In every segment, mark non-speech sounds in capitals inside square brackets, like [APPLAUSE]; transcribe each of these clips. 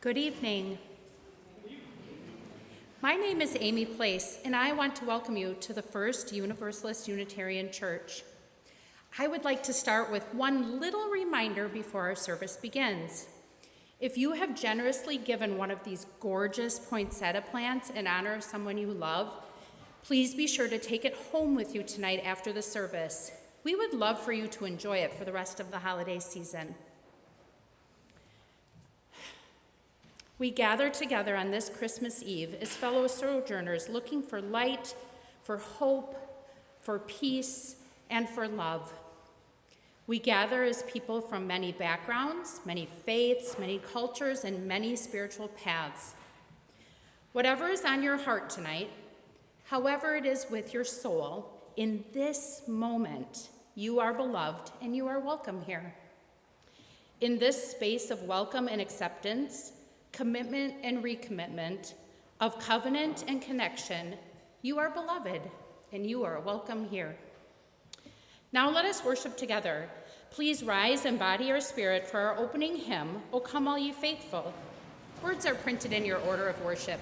Good evening. My name is Amy Place, and I want to welcome you to the First Universalist Unitarian Church. I would like to start with one little reminder before our service begins. If you have generously given one of these gorgeous poinsettia plants in honor of someone you love, please be sure to take it home with you tonight after the service. We would love for you to enjoy it for the rest of the holiday season. We gather together on this Christmas Eve as fellow sojourners looking for light, for hope, for peace, and for love. We gather as people from many backgrounds, many faiths, many cultures, and many spiritual paths. Whatever is on your heart tonight, however it is with your soul, in this moment, you are beloved and you are welcome here. In this space of welcome and acceptance, commitment and recommitment, of covenant and connection, you are beloved and you are welcome here. Now let us worship together. Please rise and body your spirit for our opening hymn, O Come All Ye Faithful. Words are printed in your order of worship.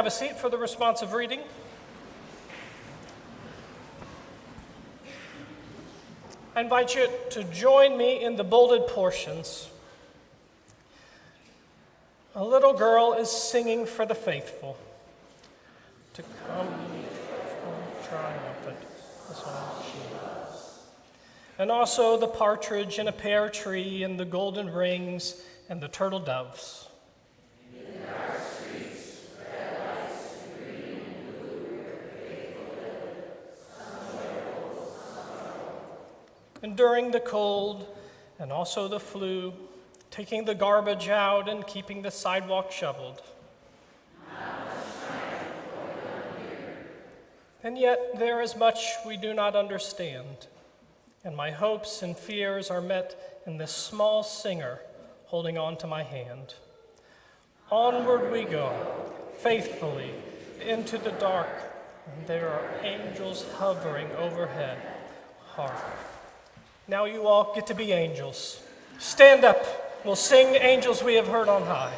Have a seat for the responsive reading. I invite you to join me in the bolded portions. A little girl is singing for the faithful to come triumphant. And also the partridge in a pear tree, and the golden rings, and the turtle doves. Enduring the cold and also the flu, taking the garbage out and keeping the sidewalk shoveled. And yet, there is much we do not understand, and my hopes and fears are met in this small singer holding on to my hand. Onward we go, faithfully, into the dark, and there are angels hovering overhead. Hark. Now you all get to be angels. Stand up. We'll sing Angels We Have Heard on High.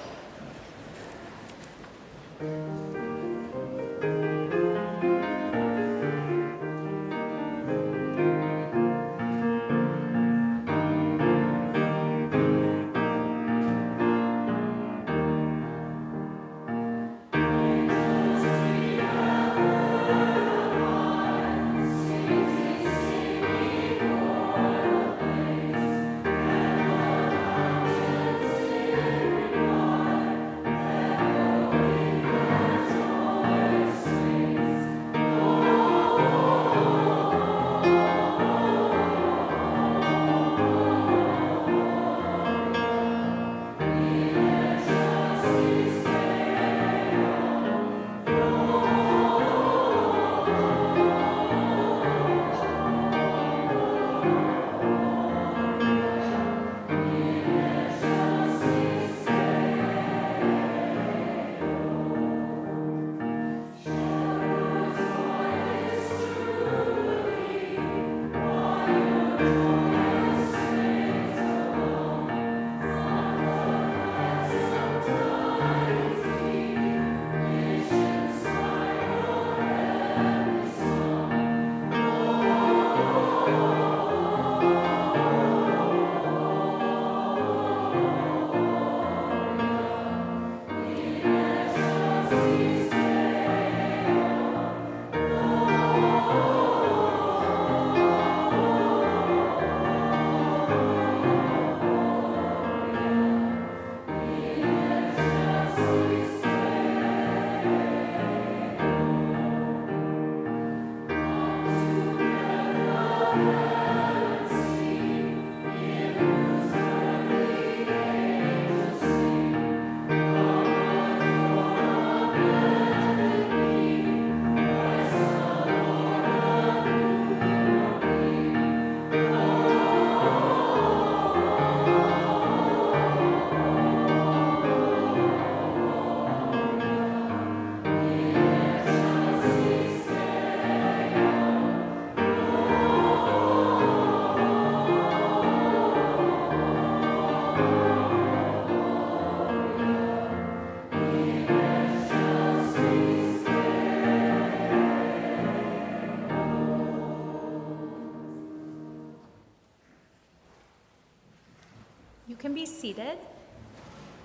Seated.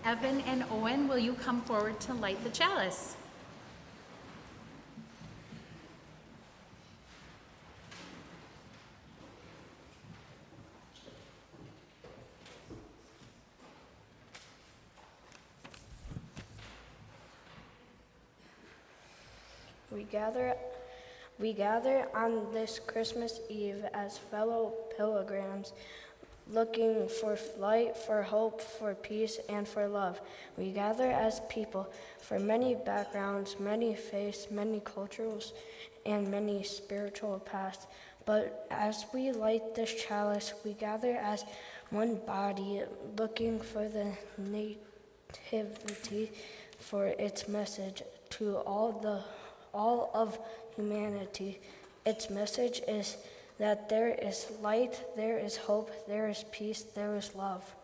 Evan and Owen, will you come forward to light the chalice? We gather, we gather on this Christmas Eve as fellow pilgrims, looking for light, for hope, for peace, and for love. We gather as people from many backgrounds, many faiths, many cultures, and many spiritual paths. But as we light this chalice, we gather as one body, looking for the nativity for its message to all the all of humanity. Its message is that there is light, there is hope, there is peace, there is love.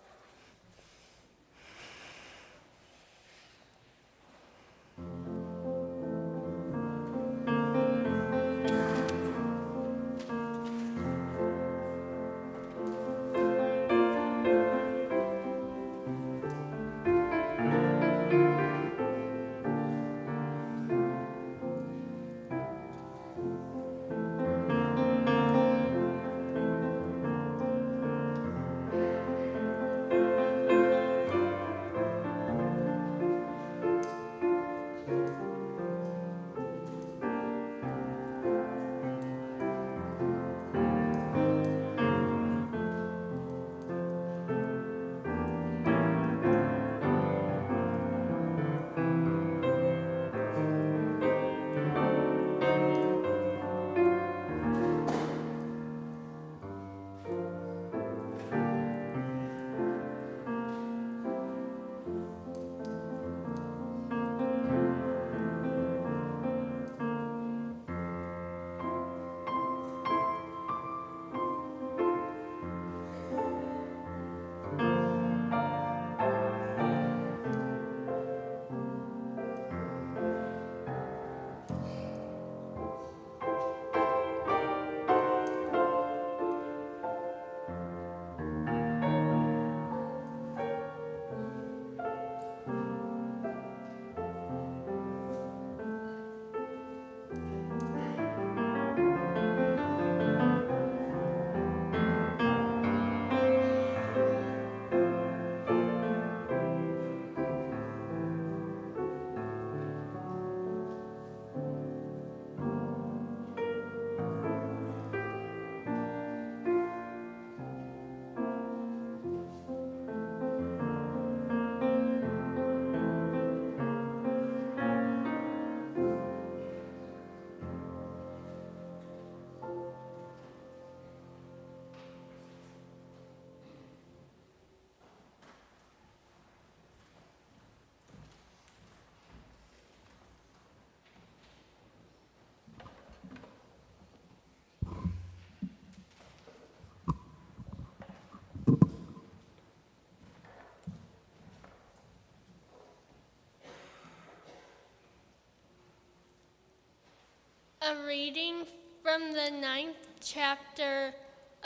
A reading from the ninth chapter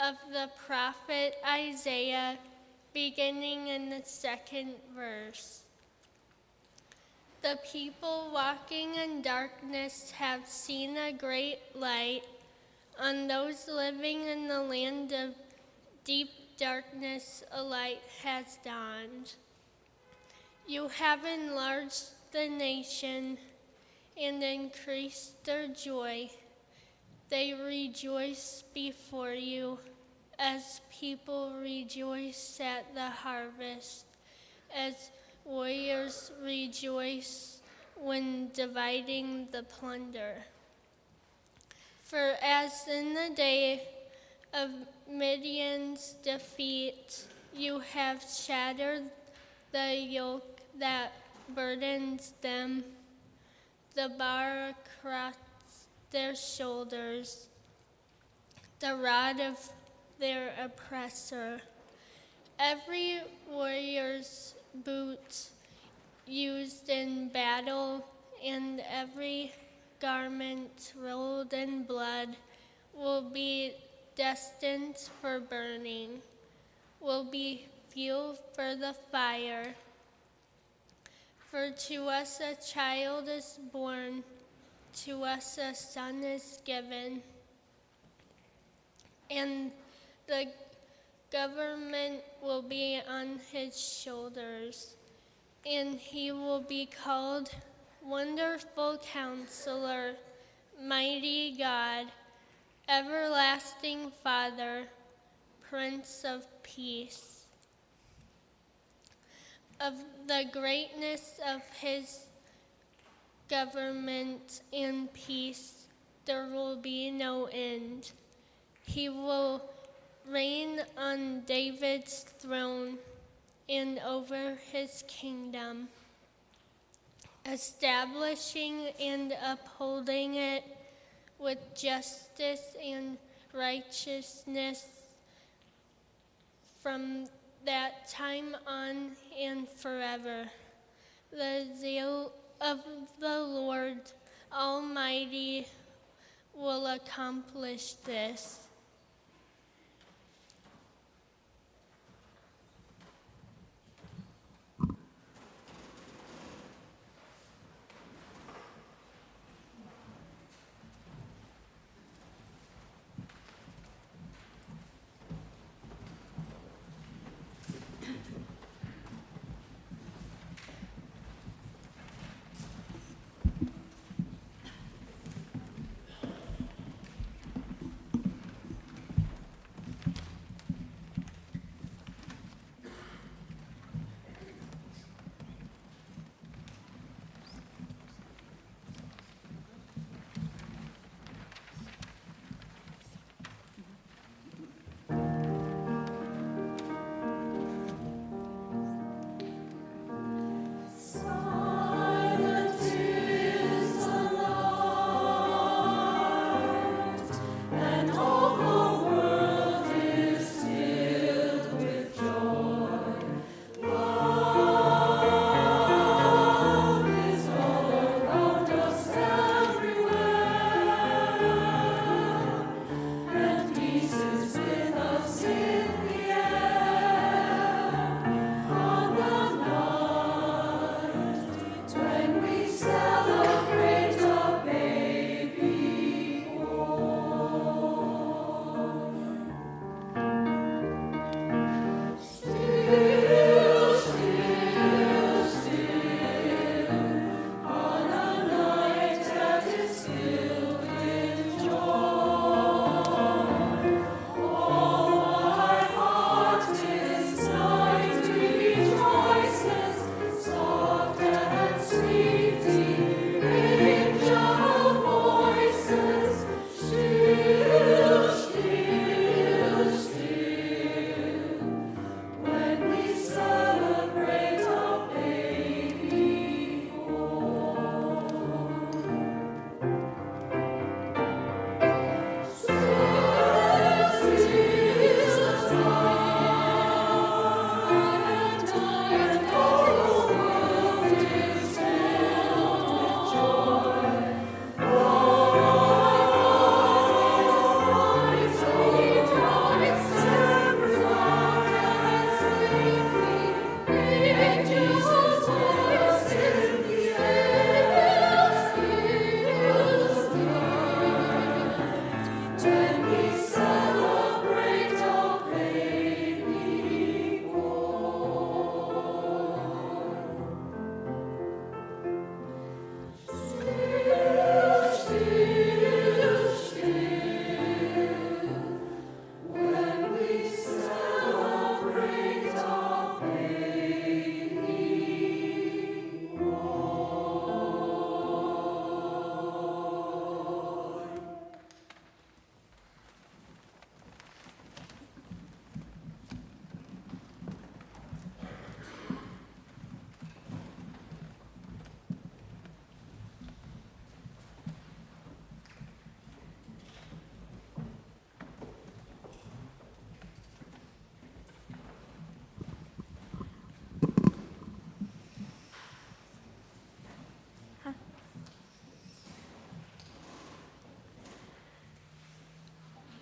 of the prophet Isaiah, beginning in the second verse. The people walking in darkness have seen a great light. On those living in the land of deep darkness, a light has dawned. You have enlarged the nation and increase their joy. They rejoice before you as people rejoice at the harvest, as warriors rejoice when dividing the plunder. For as in the day of Midian's defeat, you have shattered the yoke that burdens them, the bar across their shoulders, the rod of their oppressor. Every warrior's boot used in battle and every garment rolled in blood will be destined for burning, will be fuel for the fire. For to us a child is born, to us a son is given, and the government will be on his shoulders, and he will be called Wonderful Counselor, Mighty God, Everlasting Father, Prince of Peace. Of the greatness of his government and peace, there will be no end. He will reign on David's throne and over his kingdom, establishing and upholding it with justice and righteousness from that time on and forever. The zeal of the Lord Almighty will accomplish this.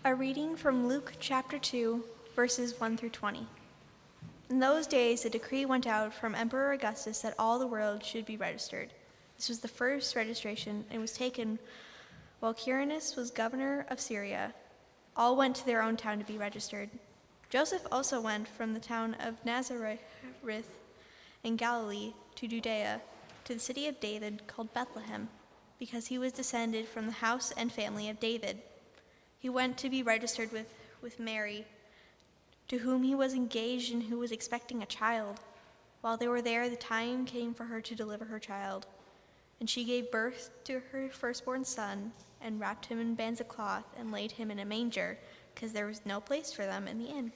A reading from Luke chapter 2, verses 1 through 20. In those days, a decree went out from Emperor Augustus that all the world should be registered. This was the first registration and was taken while Quirinius was governor of Syria. All went to their own town to be registered. Joseph also went from the town of Nazareth in Galilee to Judea, to the city of David called Bethlehem, because he was descended from the house and family of David. He went to be registered with, with Mary, to whom he was engaged and who was expecting a child. While they were there, the time came for her to deliver her child. And she gave birth to her firstborn son, and wrapped him in bands of cloth, and laid him in a manger, because there was no place for them in the inn.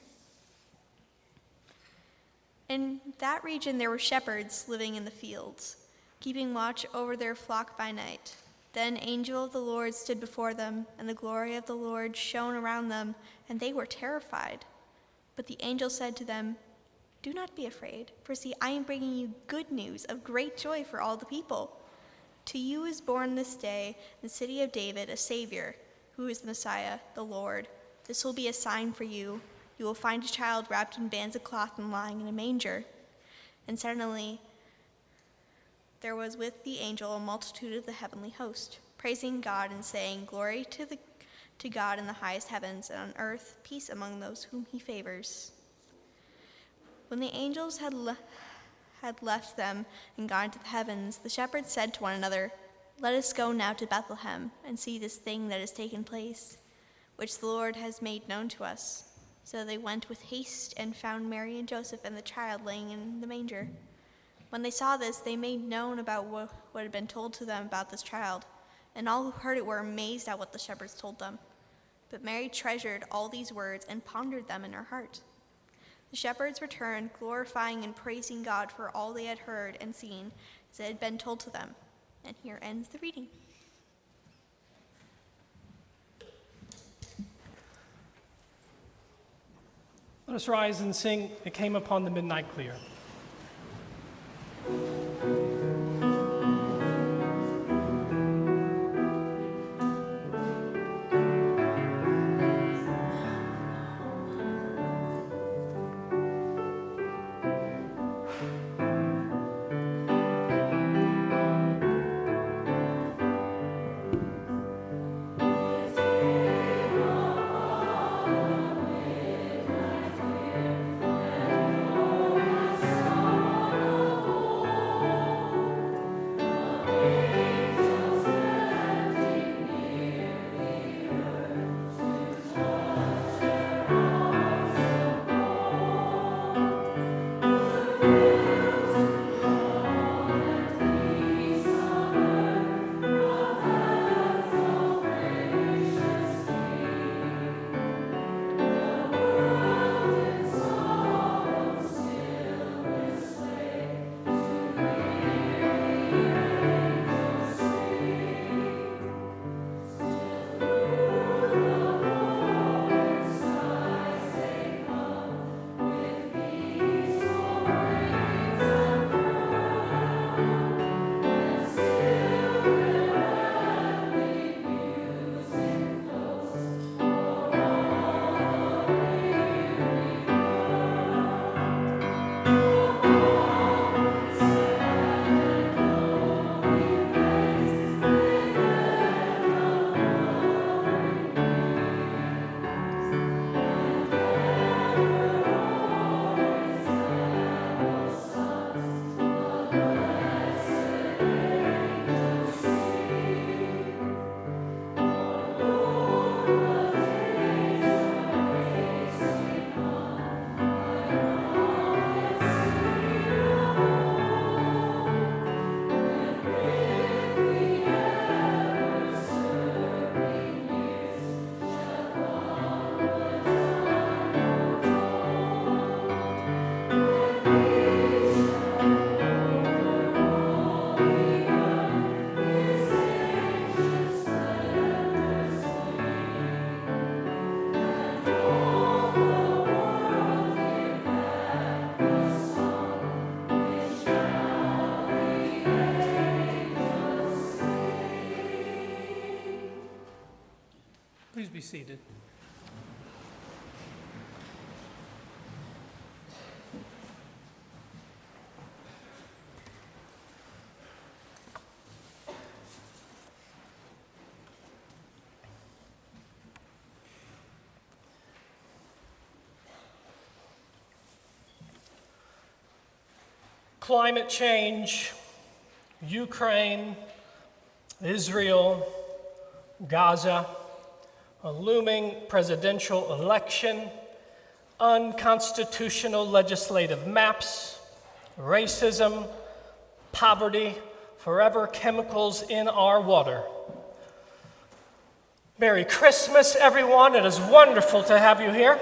In that region there were shepherds living in the fields, keeping watch over their flock by night. Then angel of the Lord stood before them, and the glory of the Lord shone around them, and they were terrified. But the angel said to them, Do not be afraid, for see, I am bringing you good news of great joy for all the people. To you is born this day in the city of David a Savior, who is the Messiah, the Lord. This will be a sign for you. You will find a child wrapped in bands of cloth and lying in a manger. And suddenly there was with the angel a multitude of the heavenly host, praising God and saying, Glory to, the, to God in the highest heavens, and on earth peace among those whom he favors. When the angels had, le- had left them and gone to the heavens, the shepherds said to one another, Let us go now to Bethlehem and see this thing that has taken place, which the Lord has made known to us. So they went with haste and found Mary and Joseph and the child laying in the manger. When they saw this, they made known about what, what had been told to them about this child, and all who heard it were amazed at what the shepherds told them. But Mary treasured all these words and pondered them in her heart. The shepherds returned, glorifying and praising God for all they had heard and seen as it had been told to them. And here ends the reading. Let us rise and sing, It Came Upon the Midnight Clear. thank you seated. Climate change, Ukraine, Israel, Gaza, a looming presidential election, unconstitutional legislative maps, racism, poverty, forever chemicals in our water. Merry Christmas, everyone. It is wonderful to have you here.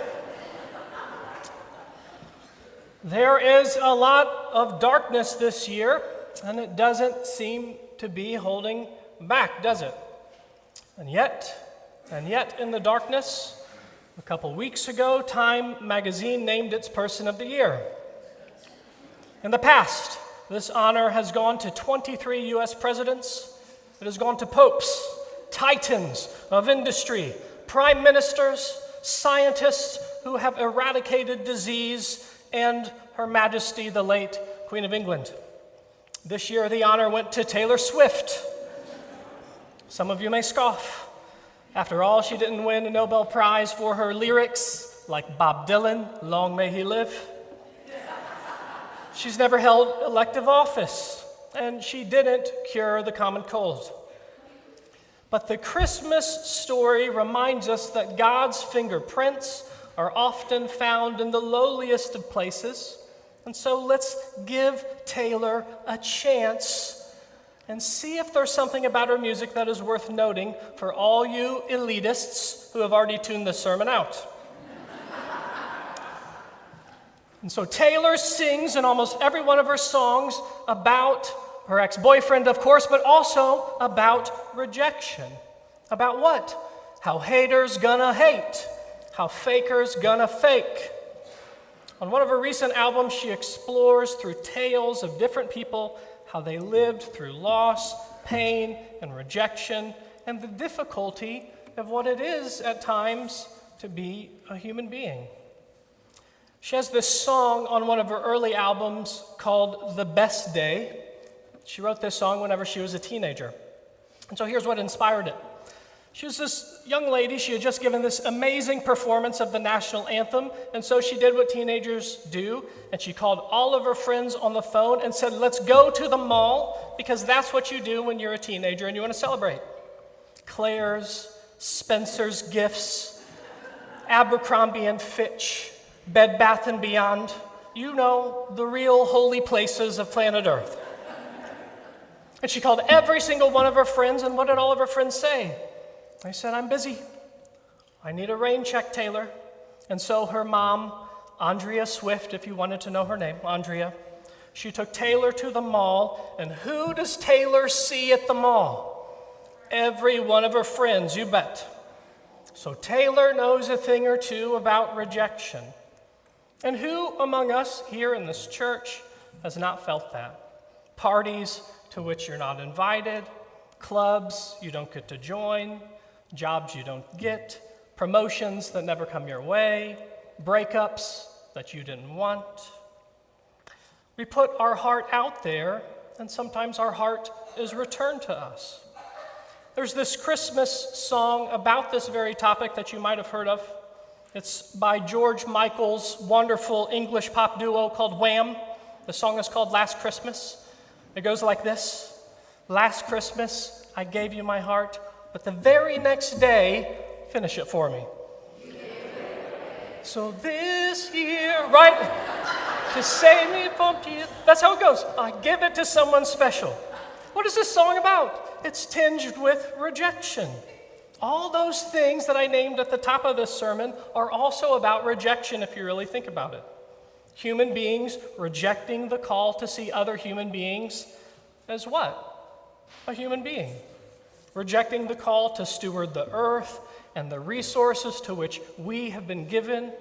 There is a lot of darkness this year, and it doesn't seem to be holding back, does it? And yet, and yet in the darkness, a couple weeks ago, Time magazine named its Person of the Year. In the past, this honor has gone to 23 US presidents, it has gone to popes, titans of industry, prime ministers, scientists who have eradicated disease, and Her Majesty the late Queen of England. This year, the honor went to Taylor Swift. Some of you may scoff. After all, she didn't win a Nobel Prize for her lyrics like Bob Dylan, long may he live. She's never held elective office, and she didn't cure the common cold. But the Christmas story reminds us that God's fingerprints are often found in the lowliest of places. And so let's give Taylor a chance and see if there's something about her music that is worth noting for all you elitists who have already tuned this sermon out. and so Taylor sings in almost every one of her songs about her ex boyfriend, of course, but also about rejection. About what? How haters gonna hate, how fakers gonna fake. On one of her recent albums, she explores through tales of different people how they lived through loss, pain, and rejection, and the difficulty of what it is at times to be a human being. She has this song on one of her early albums called The Best Day. She wrote this song whenever she was a teenager. And so here's what inspired it. She was this young lady, she had just given this amazing performance of the national anthem, and so she did what teenagers do, and she called all of her friends on the phone and said, Let's go to the mall, because that's what you do when you're a teenager and you want to celebrate. Claire's, Spencer's Gifts, Abercrombie and Fitch, Bed Bath and Beyond, you know, the real holy places of planet Earth. And she called every single one of her friends, and what did all of her friends say? They said, I'm busy. I need a rain check, Taylor. And so her mom, Andrea Swift, if you wanted to know her name, Andrea, she took Taylor to the mall. And who does Taylor see at the mall? Every one of her friends, you bet. So Taylor knows a thing or two about rejection. And who among us here in this church has not felt that? Parties to which you're not invited, clubs you don't get to join, jobs you don't get, promotions that never come your way, breakups that you didn't want. We put our heart out there, and sometimes our heart is returned to us. There's this Christmas song about this very topic that you might have heard of. It's by George Michael's wonderful English pop duo called Wham. The song is called Last Christmas. It goes like this Last Christmas, I gave you my heart, but the very next day, finish it for me. So this year, right? to save me from tears. That's how it goes. I give it to someone special. What is this song about? It's tinged with rejection. All those things that I named at the top of this sermon are also about rejection if you really think about it. Human beings rejecting the call to see other human beings as what? A human being. Rejecting the call to steward the earth and the resources to which we have been given.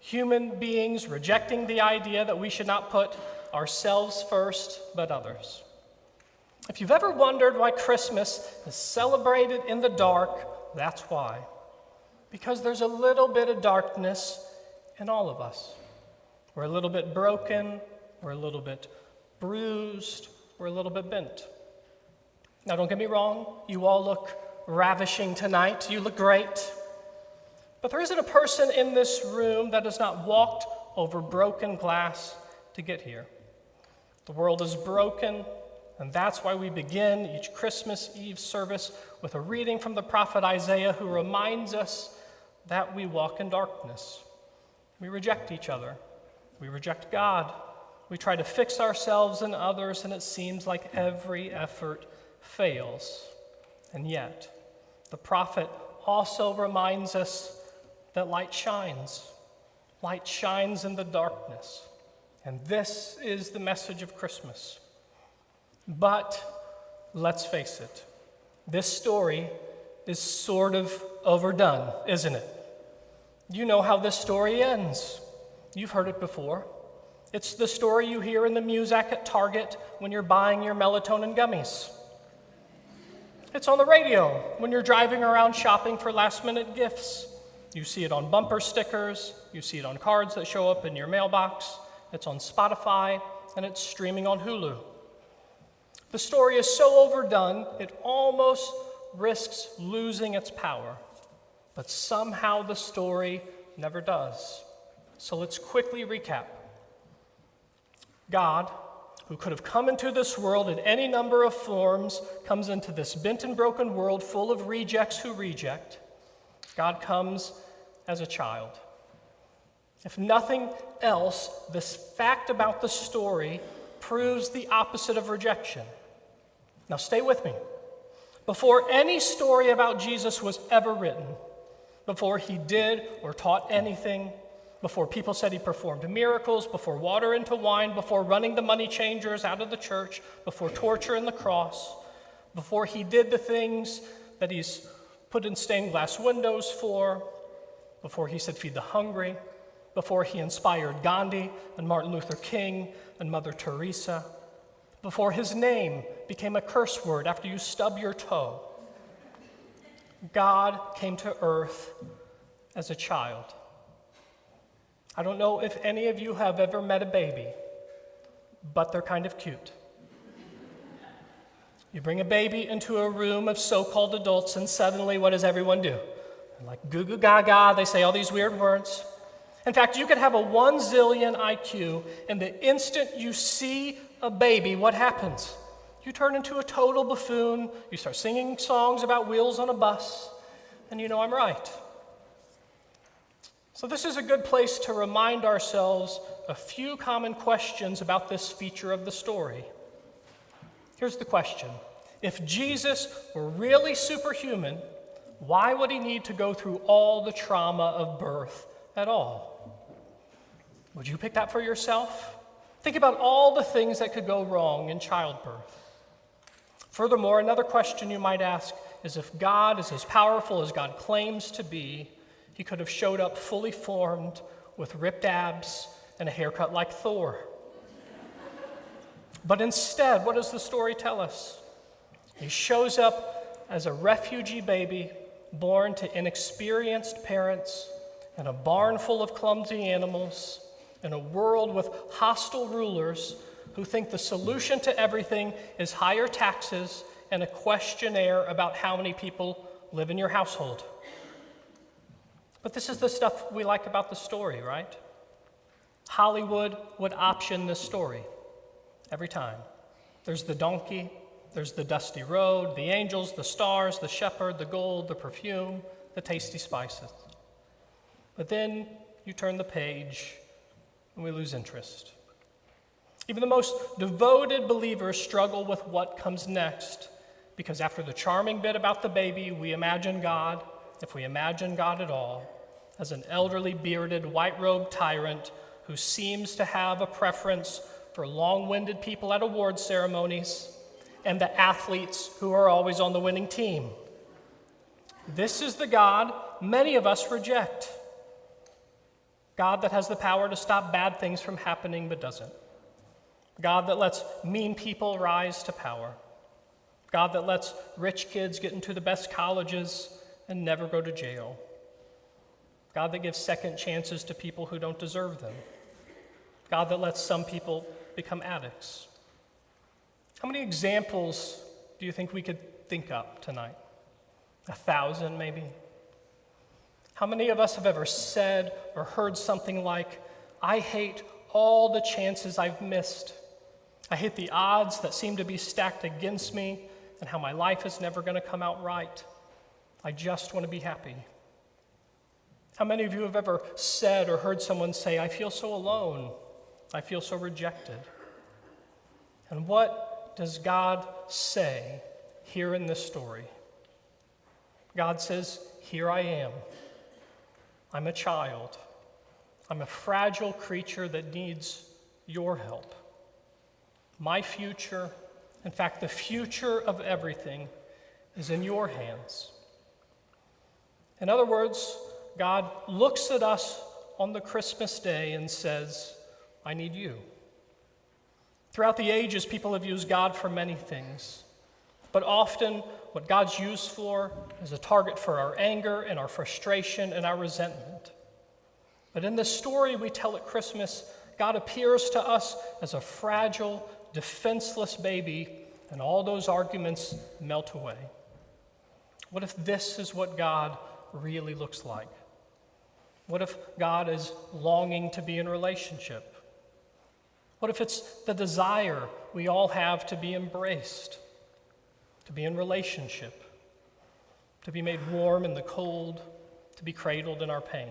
Human beings rejecting the idea that we should not put ourselves first, but others. If you've ever wondered why Christmas is celebrated in the dark, that's why. Because there's a little bit of darkness in all of us. We're a little bit broken, we're a little bit bruised, we're a little bit bent. Now, don't get me wrong, you all look ravishing tonight, you look great. But there isn't a person in this room that has not walked over broken glass to get here. The world is broken, and that's why we begin each Christmas Eve service with a reading from the prophet Isaiah who reminds us that we walk in darkness. We reject each other, we reject God, we try to fix ourselves and others, and it seems like every effort fails. And yet, the prophet also reminds us that light shines. Light shines in the darkness. And this is the message of Christmas. But let's face it, this story is sort of overdone, isn't it? You know how this story ends. You've heard it before. It's the story you hear in the Muzak at Target when you're buying your melatonin gummies. It's on the radio when you're driving around shopping for last minute gifts. You see it on bumper stickers, you see it on cards that show up in your mailbox, it's on Spotify, and it's streaming on Hulu. The story is so overdone, it almost risks losing its power. But somehow the story never does. So let's quickly recap. God, who could have come into this world in any number of forms, comes into this bent and broken world full of rejects who reject. God comes as a child. If nothing else, this fact about the story proves the opposite of rejection. Now, stay with me. Before any story about Jesus was ever written, before he did or taught anything, before people said he performed miracles, before water into wine, before running the money changers out of the church, before torture and the cross, before he did the things that he's put in stained glass windows for, before he said, Feed the hungry, before he inspired Gandhi and Martin Luther King and Mother Teresa, before his name became a curse word after you stub your toe. God came to earth as a child. I don't know if any of you have ever met a baby, but they're kind of cute. You bring a baby into a room of so called adults, and suddenly, what does everyone do? like goo goo gaga, they say all these weird words. In fact, you could have a one zillion IQ, and the instant you see a baby, what happens? You turn into a total buffoon, you start singing songs about wheels on a bus, and you know I'm right. So, this is a good place to remind ourselves a few common questions about this feature of the story. Here's the question If Jesus were really superhuman, why would he need to go through all the trauma of birth at all? Would you pick that for yourself? Think about all the things that could go wrong in childbirth. Furthermore, another question you might ask is if God is as powerful as God claims to be, he could have showed up fully formed with ripped abs and a haircut like Thor. But instead, what does the story tell us? He shows up as a refugee baby born to inexperienced parents in a barn full of clumsy animals, in a world with hostile rulers who think the solution to everything is higher taxes and a questionnaire about how many people live in your household. But this is the stuff we like about the story, right? Hollywood would option this story every time. There's the donkey, there's the dusty road, the angels, the stars, the shepherd, the gold, the perfume, the tasty spices. But then you turn the page and we lose interest. Even the most devoted believers struggle with what comes next because after the charming bit about the baby, we imagine God, if we imagine God at all, as an elderly, bearded, white robed tyrant who seems to have a preference for long winded people at award ceremonies and the athletes who are always on the winning team. This is the God many of us reject. God that has the power to stop bad things from happening but doesn't. God that lets mean people rise to power. God that lets rich kids get into the best colleges and never go to jail. God that gives second chances to people who don't deserve them. God that lets some people become addicts. How many examples do you think we could think up tonight? A thousand, maybe? How many of us have ever said or heard something like, I hate all the chances I've missed? I hate the odds that seem to be stacked against me and how my life is never going to come out right. I just want to be happy. How many of you have ever said or heard someone say, I feel so alone? I feel so rejected? And what does God say here in this story? God says, Here I am. I'm a child. I'm a fragile creature that needs your help. My future, in fact, the future of everything, is in your hands. In other words, God looks at us on the Christmas day and says, I need you. Throughout the ages, people have used God for many things, but often what God's used for is a target for our anger and our frustration and our resentment. But in the story we tell at Christmas, God appears to us as a fragile, defenseless baby, and all those arguments melt away. What if this is what God really looks like? What if God is longing to be in relationship? What if it's the desire we all have to be embraced, to be in relationship, to be made warm in the cold, to be cradled in our pain?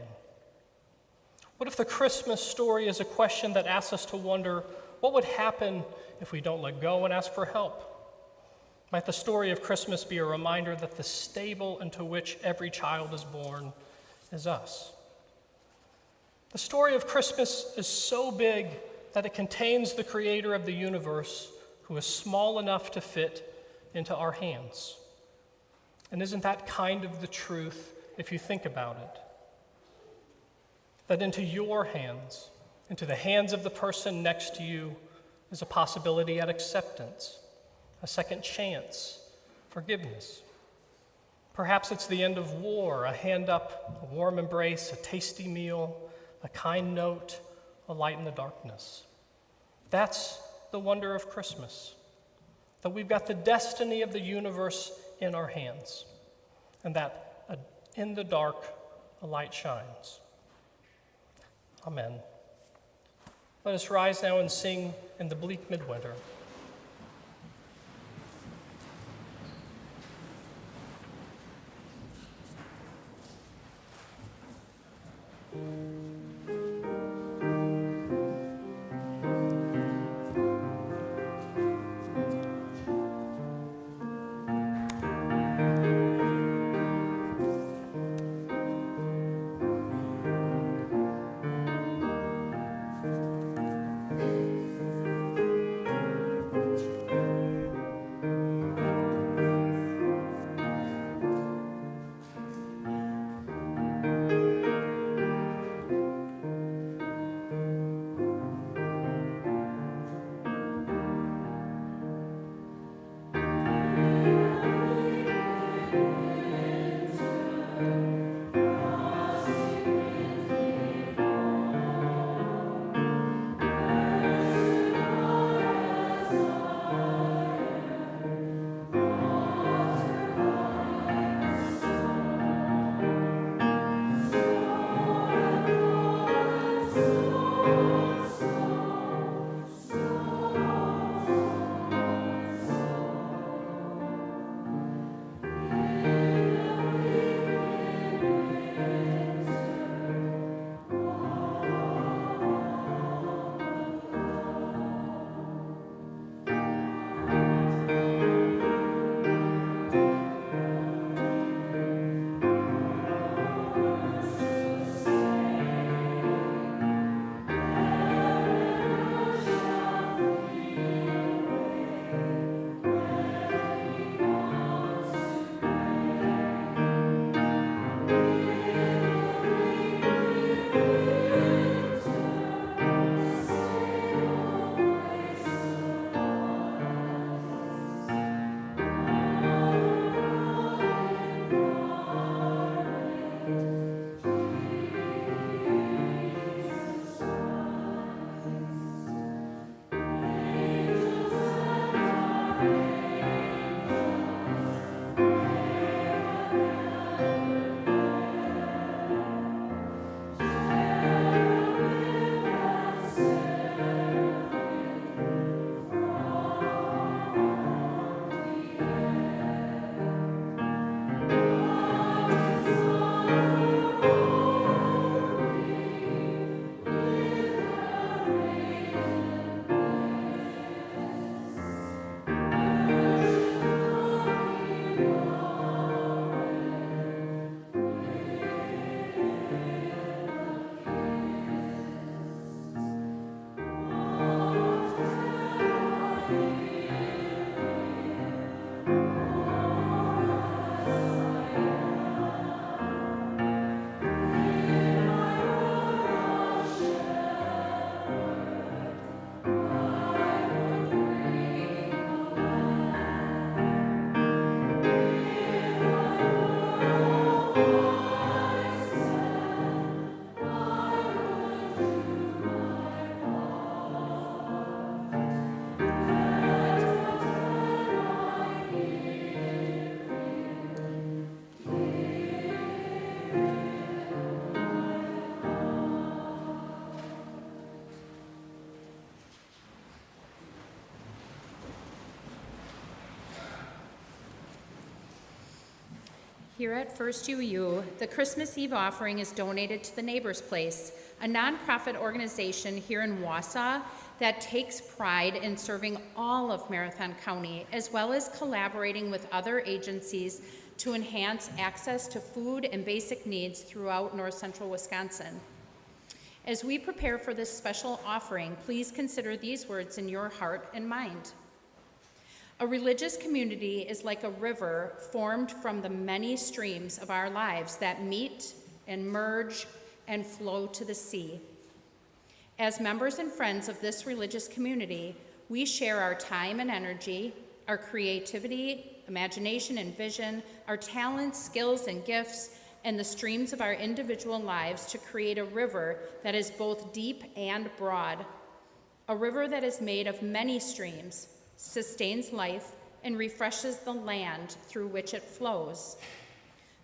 What if the Christmas story is a question that asks us to wonder what would happen if we don't let go and ask for help? Might the story of Christmas be a reminder that the stable into which every child is born is us? The story of Christmas is so big that it contains the creator of the universe who is small enough to fit into our hands. And isn't that kind of the truth if you think about it? That into your hands, into the hands of the person next to you, is a possibility at acceptance, a second chance, forgiveness. Perhaps it's the end of war, a hand up, a warm embrace, a tasty meal, a kind note, a light in the darkness. That's the wonder of Christmas, that we've got the destiny of the universe in our hands, and that uh, in the dark, a light shines. Amen. Let us rise now and sing in the bleak midwinter. Here at First UU, the Christmas Eve offering is donated to the Neighbor's Place, a nonprofit organization here in Wausau that takes pride in serving all of Marathon County, as well as collaborating with other agencies to enhance access to food and basic needs throughout north central Wisconsin. As we prepare for this special offering, please consider these words in your heart and mind. A religious community is like a river formed from the many streams of our lives that meet and merge and flow to the sea. As members and friends of this religious community, we share our time and energy, our creativity, imagination and vision, our talents, skills, and gifts, and the streams of our individual lives to create a river that is both deep and broad. A river that is made of many streams, sustains life, and refreshes the land through which it flows.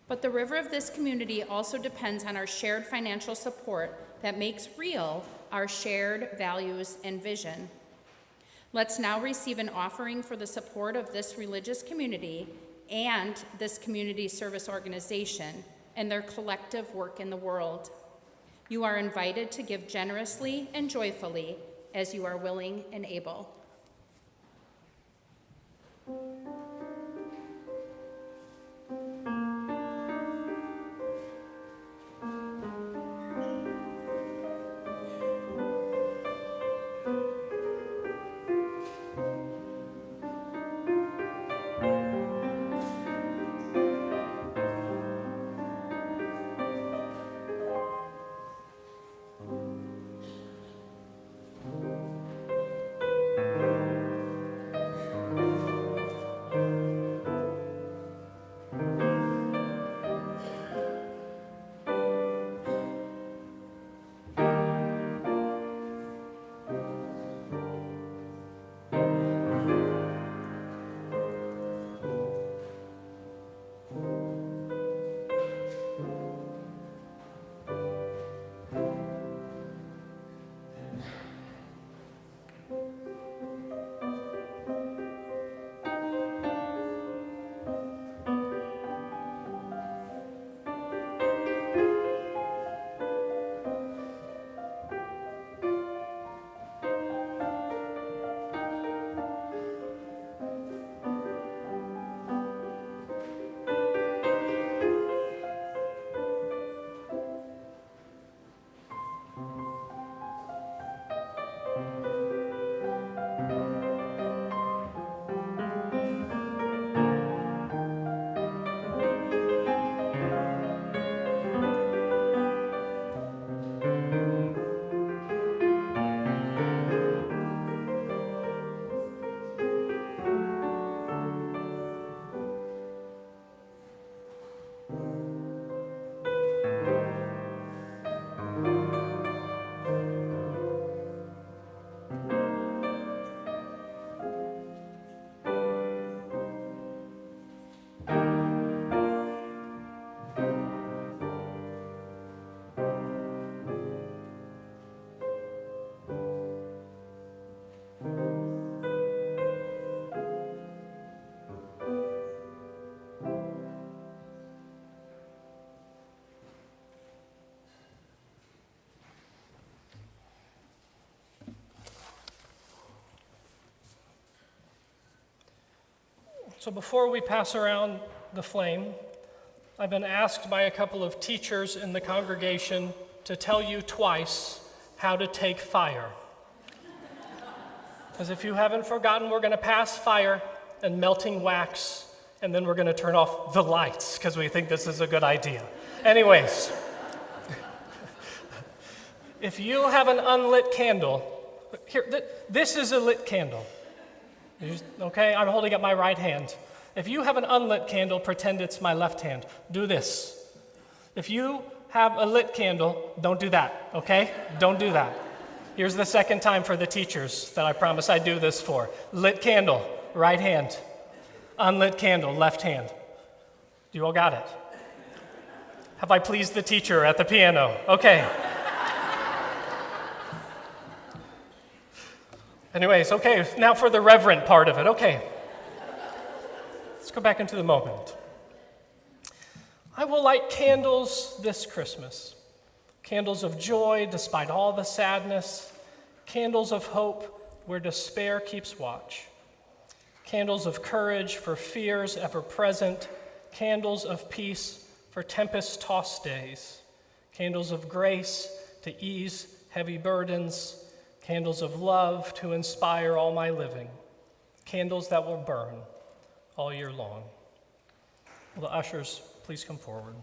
But the river of this community also depends on our shared financial support that makes real our shared values and vision. Let's now receive an offering for the support of this religious community and this community service organization and their collective work in the world. You are invited to give generously and joyfully as you are willing and able. Thank you. So before we pass around the flame, I've been asked by a couple of teachers in the congregation to tell you twice how to take fire. [LAUGHS] Because if you haven't forgotten, we're going to pass fire and melting wax, and then we're going to turn off the lights because we think this is a good idea. Anyways, [LAUGHS] if you have an unlit candle, here, th- this is a lit candle. Just- okay, I'm holding up my right hand. If you have an unlit candle, pretend it's my left hand. Do this. If you have a lit candle, don't do that, okay? Don't do that. Here's the second time for the teachers that I promise I do this for. Lit candle, right hand. Unlit candle, left hand. Do you all got it? Have I pleased the teacher at the piano? Okay. Anyways, okay, now for the reverent part of it. Okay. Let's go back into the moment. I will light candles this Christmas candles of joy despite all the sadness, candles of hope where despair keeps watch, candles of courage for fears ever present, candles of peace for tempest tossed days, candles of grace to ease heavy burdens, candles of love to inspire all my living, candles that will burn all year long. Will the ushers please come forward?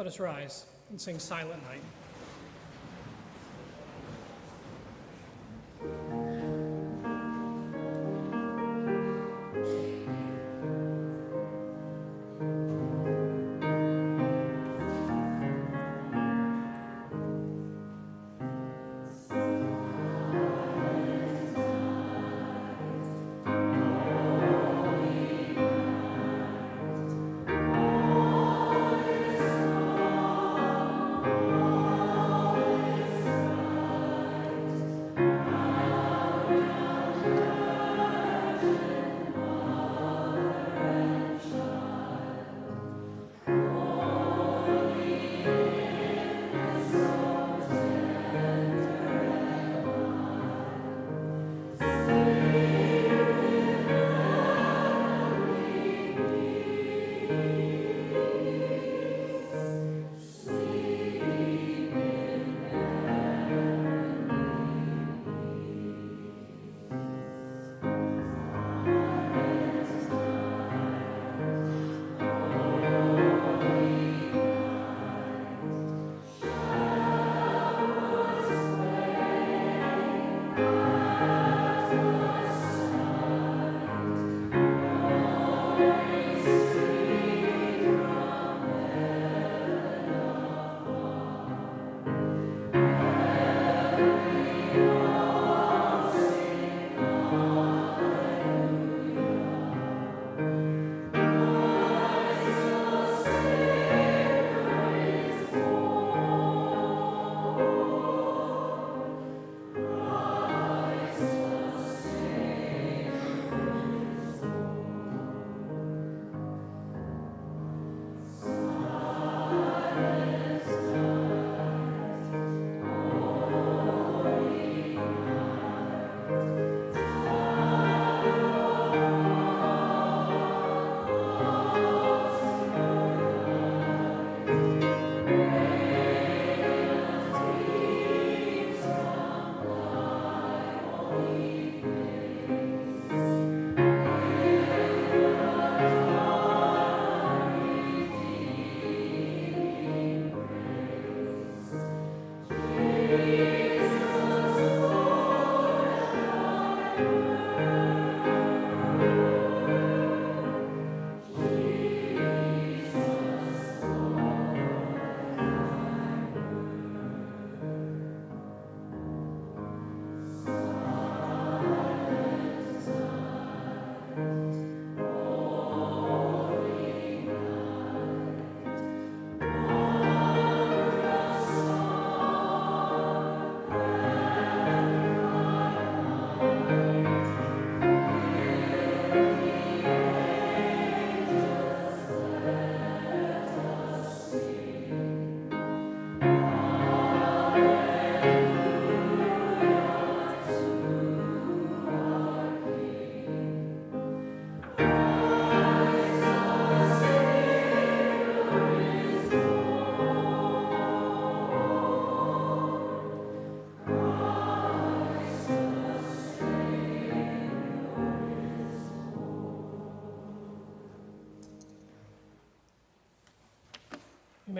Let us rise and sing Silent Night.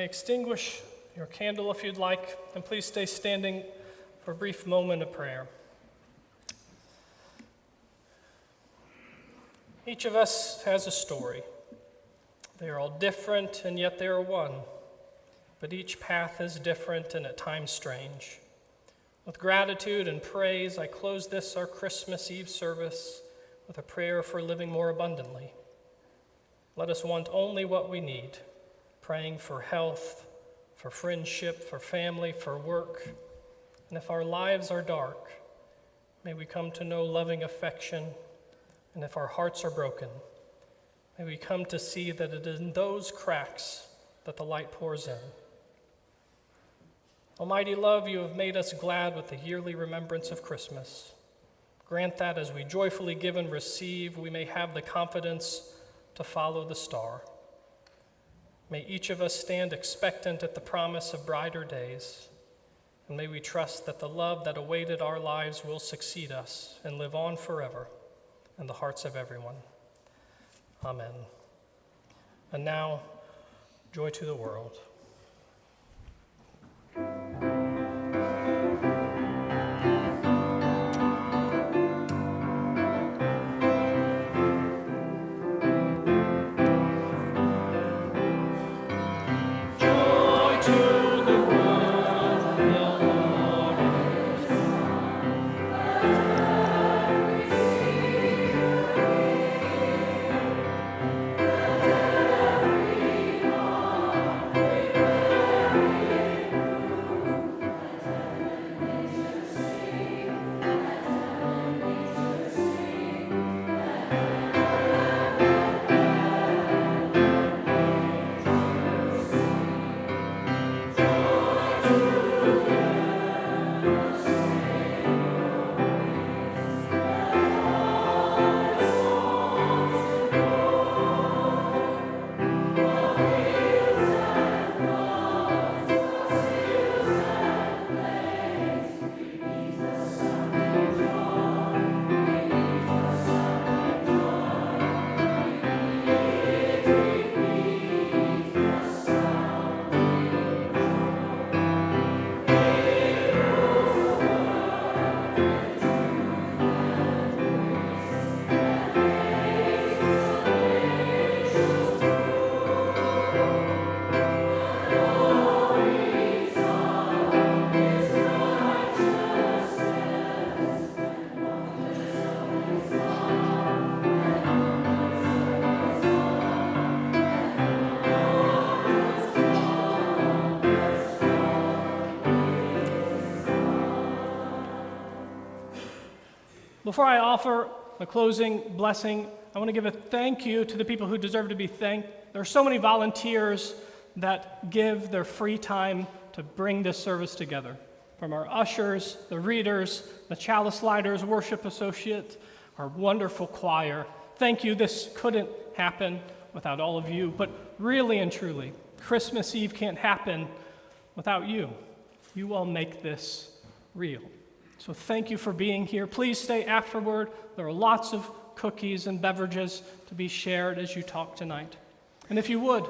May extinguish your candle if you'd like, and please stay standing for a brief moment of prayer. Each of us has a story. They are all different, and yet they are one. But each path is different and at times strange. With gratitude and praise, I close this, our Christmas Eve service, with a prayer for living more abundantly. Let us want only what we need, praying for health, for friendship, for family, for work. And if our lives are dark, may we come to know loving affection. And if our hearts are broken, may we come to see that it is in those cracks that the light pours in. Almighty love, you have made us glad with the yearly remembrance of Christmas. Grant that as we joyfully give and receive, we may have the confidence to follow the star. May each of us stand expectant at the promise of brighter days, and may we trust that the love that awaited our lives will succeed us and live on forever in the hearts of everyone. Amen. And now, joy to the world. Before I offer a closing blessing, I want to give a thank you to the people who deserve to be thanked. There are so many volunteers that give their free time to bring this service together. From our ushers, the readers, the chalice lighters, worship associate, our wonderful choir. Thank you. This couldn't happen without all of you, but really and truly, Christmas Eve can't happen without you. You all make this real. So thank you for being here. Please stay afterward. There are lots of cookies and beverages to be shared as you talk tonight. And if you would,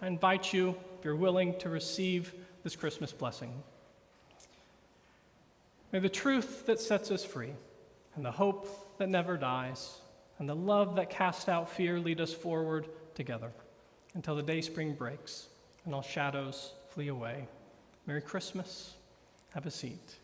I invite you, if you're willing, to receive this Christmas blessing. May the truth that sets us free, and the hope that never dies, and the love that casts out fear lead us forward together until the day spring breaks and all shadows flee away. Merry Christmas. Have a seat.